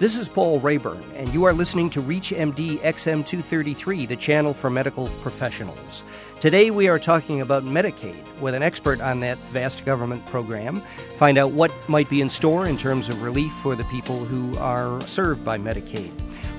This is Paul Rayburn, and you are listening to ReachMD XM233, the channel for medical professionals. Today we are talking about Medicaid with an expert on that vast government program. Find out what might be in store in terms of relief for the people who are served by Medicaid.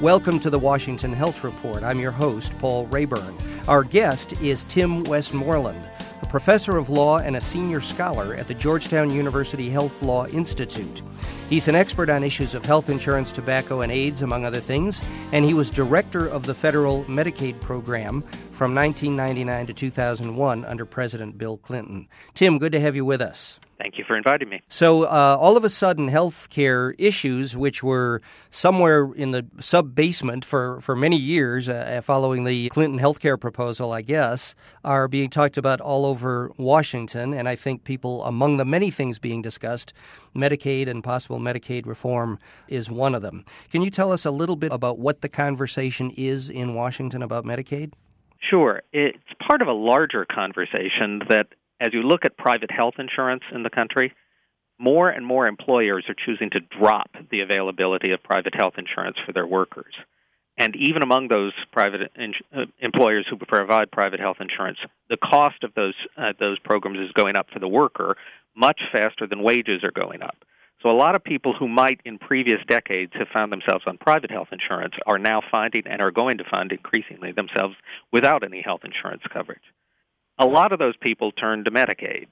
Welcome to the Washington Health Report. I'm your host, Paul Rayburn. Our guest is Tim Westmoreland, a professor of law and a senior scholar at the Georgetown University Health Law Institute. He's an expert on issues of health insurance, tobacco, and AIDS, among other things, and he was director of the federal Medicaid program from 1999 to 2001 under President Bill Clinton. Tim, good to have you with us. Thank you for inviting me. So, uh, all of a sudden, healthcare issues, which were somewhere in the sub basement for, for many years, uh, following the Clinton healthcare proposal, I guess, are being talked about all over Washington. And I think people, among the many things being discussed, Medicaid and possible Medicaid reform is one of them. Can you tell us a little bit about what the conversation is in Washington about Medicaid? Sure. It's part of a larger conversation that as you look at private health insurance in the country, more and more employers are choosing to drop the availability of private health insurance for their workers. And even among those private in, uh, employers who provide private health insurance, the cost of those uh, those programs is going up for the worker much faster than wages are going up. So a lot of people who might in previous decades have found themselves on private health insurance are now finding and are going to find increasingly themselves without any health insurance coverage a lot of those people turned to Medicaid.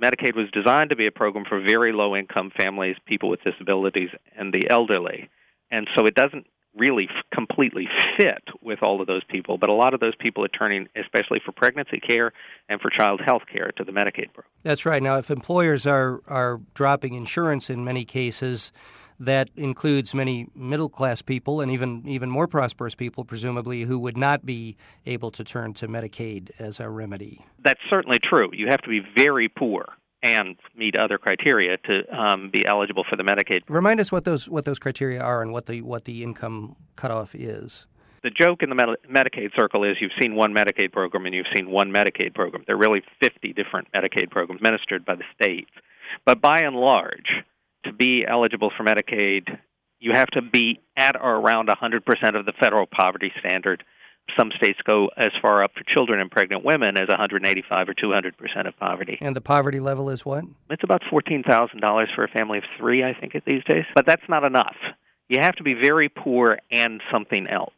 Medicaid was designed to be a program for very low income families, people with disabilities, and the elderly. And so it doesn't really f- completely fit with all of those people, but a lot of those people are turning, especially for pregnancy care and for child health care, to the Medicaid program. That's right. Now, if employers are, are dropping insurance in many cases, that includes many middle class people and even even more prosperous people, presumably, who would not be able to turn to Medicaid as a remedy. That's certainly true. You have to be very poor and meet other criteria to um, be eligible for the Medicaid. Remind us what those what those criteria are and what the what the income cutoff is. The joke in the Medicaid circle is you've seen one Medicaid program and you've seen one Medicaid program. There are really 50 different Medicaid programs administered by the states. But by and large, to be eligible for Medicaid, you have to be at or around 100% of the federal poverty standard. Some states go as far up for children and pregnant women as 185 or 200% of poverty. And the poverty level is what? It's about $14,000 for a family of three, I think, these days. But that's not enough. You have to be very poor and something else.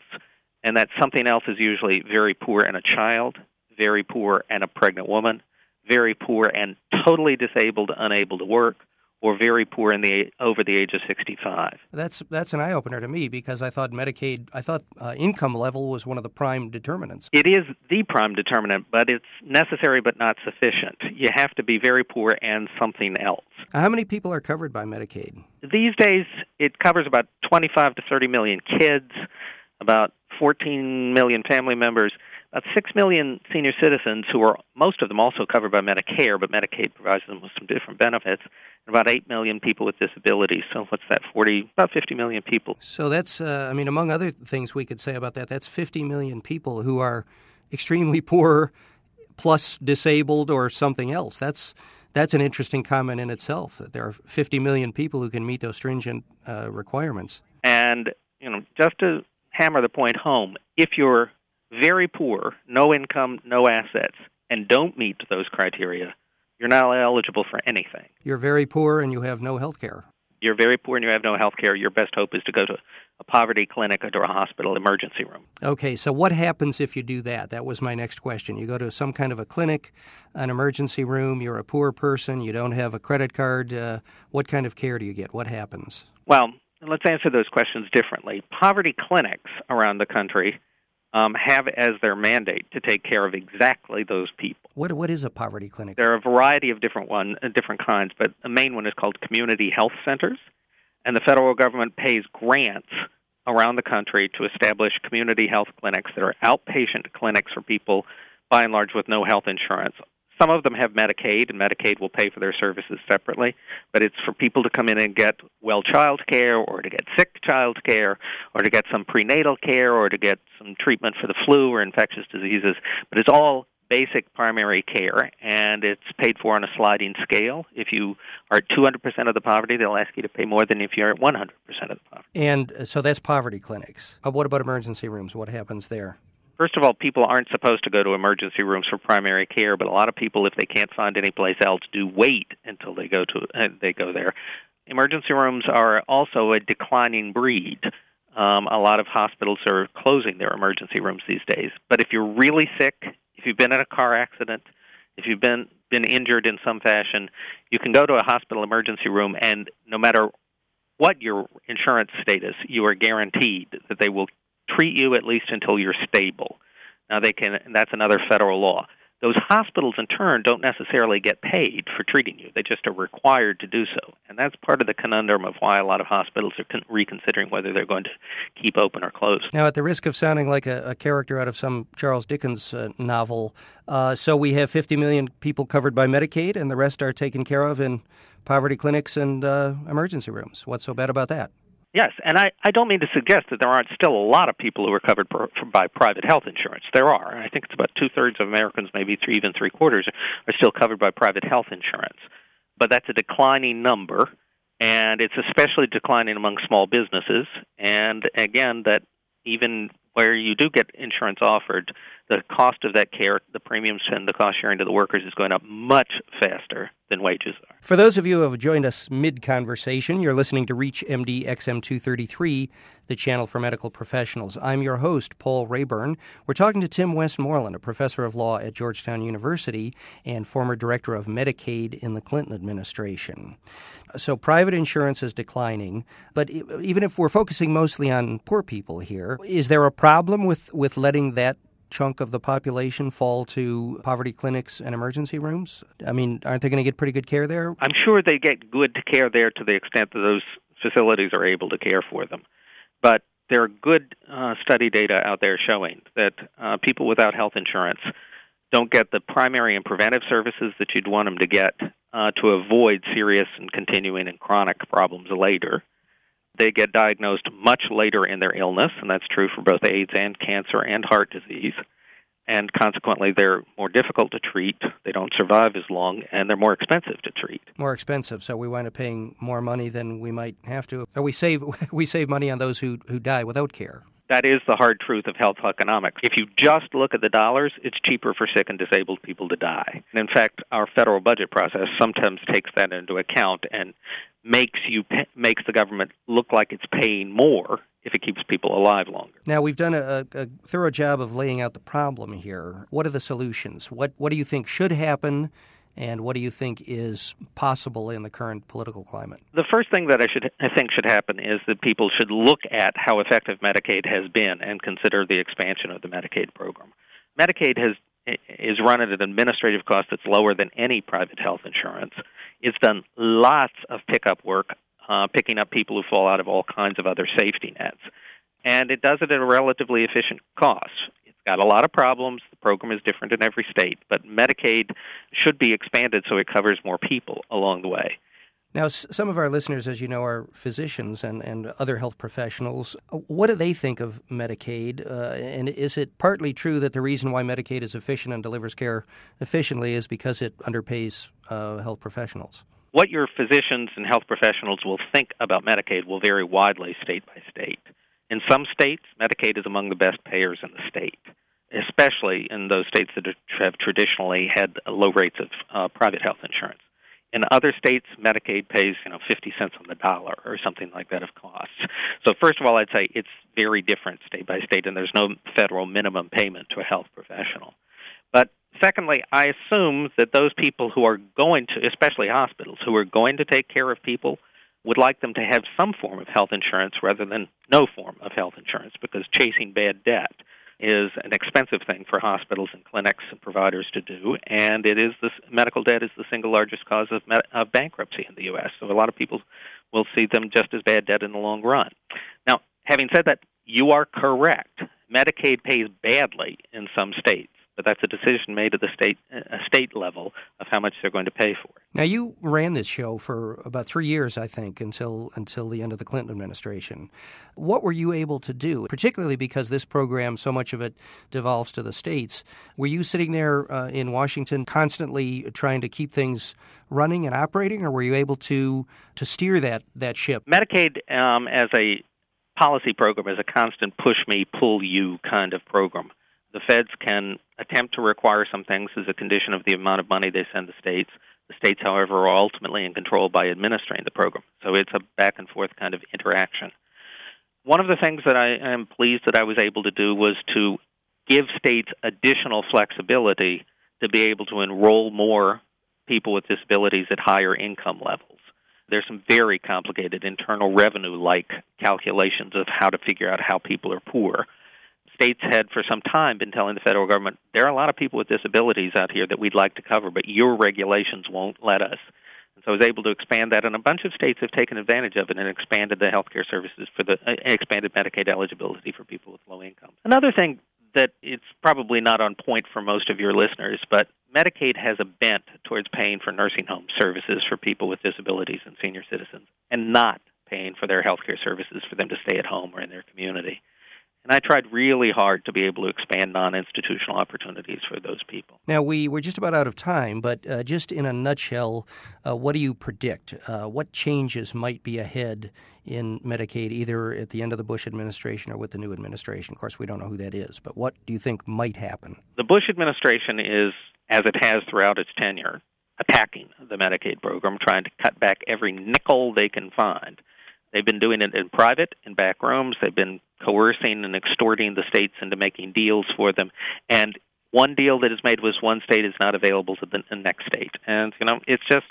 And that something else is usually very poor and a child, very poor and a pregnant woman, very poor and totally disabled, unable to work, or very poor in the over the age of 65. That's that's an eye opener to me because I thought Medicaid, I thought uh, income level was one of the prime determinants. It is the prime determinant, but it's necessary but not sufficient. You have to be very poor and something else. How many people are covered by Medicaid? These days, it covers about 25 to 30 million kids, about 14 million family members about 6 million senior citizens who are most of them also covered by Medicare, but Medicaid provides them with some different benefits, and about 8 million people with disabilities. So what's that, 40, about 50 million people. So that's, uh, I mean, among other things we could say about that, that's 50 million people who are extremely poor plus disabled or something else. That's that's an interesting comment in itself that there are 50 million people who can meet those stringent uh, requirements. And you know, just to hammer the point home, if you're very poor, no income, no assets, and don't meet those criteria, you're not eligible for anything. You're very poor and you have no health care. You're very poor and you have no health care. Your best hope is to go to a poverty clinic or to a hospital emergency room. Okay, so what happens if you do that? That was my next question. You go to some kind of a clinic, an emergency room, you're a poor person, you don't have a credit card. Uh, what kind of care do you get? What happens? Well, let's answer those questions differently. Poverty clinics around the country um, have as their mandate to take care of exactly those people. What what is a poverty clinic? There are a variety of different one uh, different kinds, but the main one is called community health centers, and the federal government pays grants around the country to establish community health clinics that are outpatient clinics for people by and large with no health insurance some of them have Medicaid, and Medicaid will pay for their services separately, but it's for people to come in and get well child care or to get sick child care or to get some prenatal care or to get some treatment for the flu or infectious diseases. But it's all basic primary care, and it's paid for on a sliding scale. If you are at 200% of the poverty, they'll ask you to pay more than if you're at 100% of the poverty. And uh, so that's poverty clinics. What about emergency rooms? What happens there? First of all, people aren't supposed to go to emergency rooms for primary care, but a lot of people, if they can't find any place else, do wait until they go to uh, they go there. Emergency rooms are also a declining breed. Um, a lot of hospitals are closing their emergency rooms these days. But if you're really sick, if you've been in a car accident, if you've been been injured in some fashion, you can go to a hospital emergency room, and no matter what your insurance status, you are guaranteed that they will treat you at least until you're stable. Now they can that's another federal law. Those hospitals in turn don't necessarily get paid for treating you. They just are required to do so. And that's part of the conundrum of why a lot of hospitals are con- reconsidering whether they're going to keep open or close. Now, at the risk of sounding like a, a character out of some Charles Dickens uh, novel, uh, so we have 50 million people covered by Medicaid, and the rest are taken care of in poverty clinics and uh, emergency rooms. What's so bad about that? Yes, and I, I don't mean to suggest that there aren't still a lot of people who are covered per, by private health insurance. There are. I think it's about two thirds of Americans, maybe three, even three quarters, are still covered by private health insurance. But that's a declining number, and it's especially declining among small businesses. And again, that even where you do get insurance offered, the cost of that care, the premiums and the cost sharing to the workers is going up much faster than wages are. For those of you who have joined us mid conversation, you're listening to Reach MD XM233, the channel for medical professionals. I'm your host, Paul Rayburn. We're talking to Tim Westmoreland, a professor of law at Georgetown University and former director of Medicaid in the Clinton administration. So, private insurance is declining, but even if we're focusing mostly on poor people here, is there a problem with, with letting that chunk of the population fall to poverty clinics and emergency rooms? I mean, aren't they going to get pretty good care there? I'm sure they get good care there to the extent that those facilities are able to care for them. But there are good uh, study data out there showing that uh, people without health insurance don't get the primary and preventive services that you'd want them to get uh, to avoid serious and continuing and chronic problems later. They get diagnosed much later in their illness, and that's true for both AIDS and cancer and heart disease. And consequently, they're more difficult to treat. They don't survive as long, and they're more expensive to treat. More expensive, so we wind up paying more money than we might have to. Or we save we save money on those who who die without care. That is the hard truth of health economics. If you just look at the dollars, it's cheaper for sick and disabled people to die. And in fact, our federal budget process sometimes takes that into account and makes you makes the government look like it's paying more if it keeps people alive longer. Now we've done a, a, thorough job of laying out the problem here. What are the solutions? What what do you think should happen? And what do you think is possible in the current political climate? The first thing that I should I think should happen is that people should look at how effective Medicaid has been and consider the expansion of the Medicaid program. Medicaid has is run at an administrative cost that's lower than any private health insurance. It's done lots of pickup work, uh, picking up people who fall out of all kinds of other safety nets, and it does it at a relatively efficient cost got a lot of problems. The program is different in every state, but Medicaid should be expanded so it covers more people along the way. Now, some of our listeners, as you know, are physicians and, and other health professionals. What do they think of Medicaid? Uh, and is it partly true that the reason why Medicaid is efficient and delivers care efficiently is because it underpays uh, health professionals? What your physicians and health professionals will think about Medicaid will vary widely state by state. In some states, Medicaid is among the best payers in the state, especially in those states that have traditionally had low rates of uh, private health insurance. In other states, Medicaid pays, you know, 50 cents on the dollar or something like that of costs. So first of all, I'd say it's very different state by state, and there's no federal minimum payment to a health professional. But secondly, I assume that those people who are going to, especially hospitals, who are going to take care of people would like them to have some form of health insurance rather than no form of health insurance because chasing bad debt is an expensive thing for hospitals and clinics and providers to do, and it is this medical debt is the single largest cause of, med- of bankruptcy in the U.S. So a lot of people will see them just as bad debt in the long run. Now, having said that, you are correct. Medicaid pays badly in some states but that's a decision made at the state a state level of how much they're going to pay for it. Now you ran this show for about three years, I think, until until the end of the Clinton administration. What were you able to do, particularly because this program, so much of it devolves to the states? Were you sitting there uh, in Washington constantly trying to keep things running and operating, or were you able to to steer that that ship? Medicaid um, as a policy program is a constant push me, pull you kind of program. The feds can attempt to require some things as a condition of the amount of money they send the states. The states, however, are ultimately in control by administering the program. So it's a back and forth kind of interaction. One of the things that I am pleased that I was able to do was to give states additional flexibility to be able to enroll more people with disabilities at higher income levels. There's some very complicated internal revenue like calculations of how to figure out how people are poor. States had for some time been telling the federal government there are a lot of people with disabilities out here that we'd like to cover, but your regulations won't let us. And so I was able to expand that, and a bunch of states have taken advantage of it and expanded the health care services for the uh, expanded Medicaid eligibility for people with low incomes. Another thing that it's probably not on point for most of your listeners, but Medicaid has a bent towards paying for nursing home services for people with disabilities and senior citizens, and not paying for their health care services for them to stay at home or in their community. And I tried really hard to be able to expand non institutional opportunities for those people. Now, we, we're just about out of time, but uh, just in a nutshell, uh, what do you predict? Uh, what changes might be ahead in Medicaid, either at the end of the Bush administration or with the new administration? Of course, we don't know who that is, but what do you think might happen? The Bush administration is, as it has throughout its tenure, attacking the Medicaid program, trying to cut back every nickel they can find. They've been doing it in private, in back rooms. They've been coercing and extorting the states into making deals for them. And one deal that is made with one state is not available to the next state. And, you know, it's just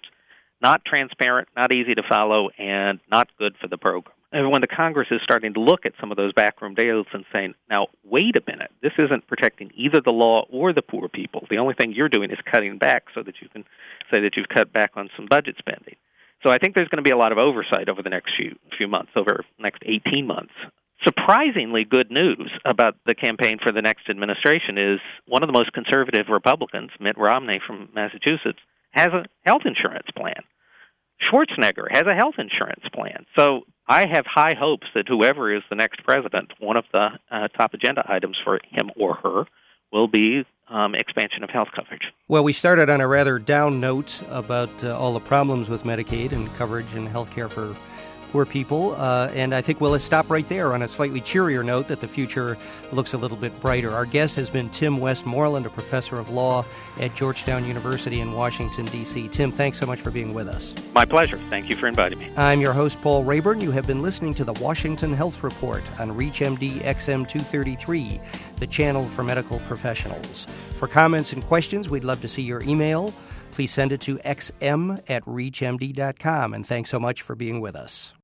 not transparent, not easy to follow, and not good for the program. And when the Congress is starting to look at some of those backroom deals and saying, now, wait a minute, this isn't protecting either the law or the poor people. The only thing you're doing is cutting back so that you can say that you've cut back on some budget spending. So I think there's going to be a lot of oversight over the next few few months, over next 18 months. Surprisingly good news about the campaign for the next administration is one of the most conservative Republicans, Mitt Romney from Massachusetts, has a health insurance plan. Schwarzenegger has a health insurance plan. So I have high hopes that whoever is the next president, one of the uh, top agenda items for him or her will be um, expansion of health coverage. Well, we started on a rather down note about uh, all the problems with Medicaid and coverage and health care for poor people. Uh, and I think we'll stop right there on a slightly cheerier note that the future looks a little bit brighter. Our guest has been Tim Westmoreland, a professor of law at Georgetown University in Washington, D.C. Tim, thanks so much for being with us. My pleasure. Thank you for inviting me. I'm your host, Paul Rayburn. You have been listening to the Washington Health Report on ReachMD XM 233, the channel for medical professionals. For comments and questions, we'd love to see your email. Please send it to xm at reachmd.com. And thanks so much for being with us.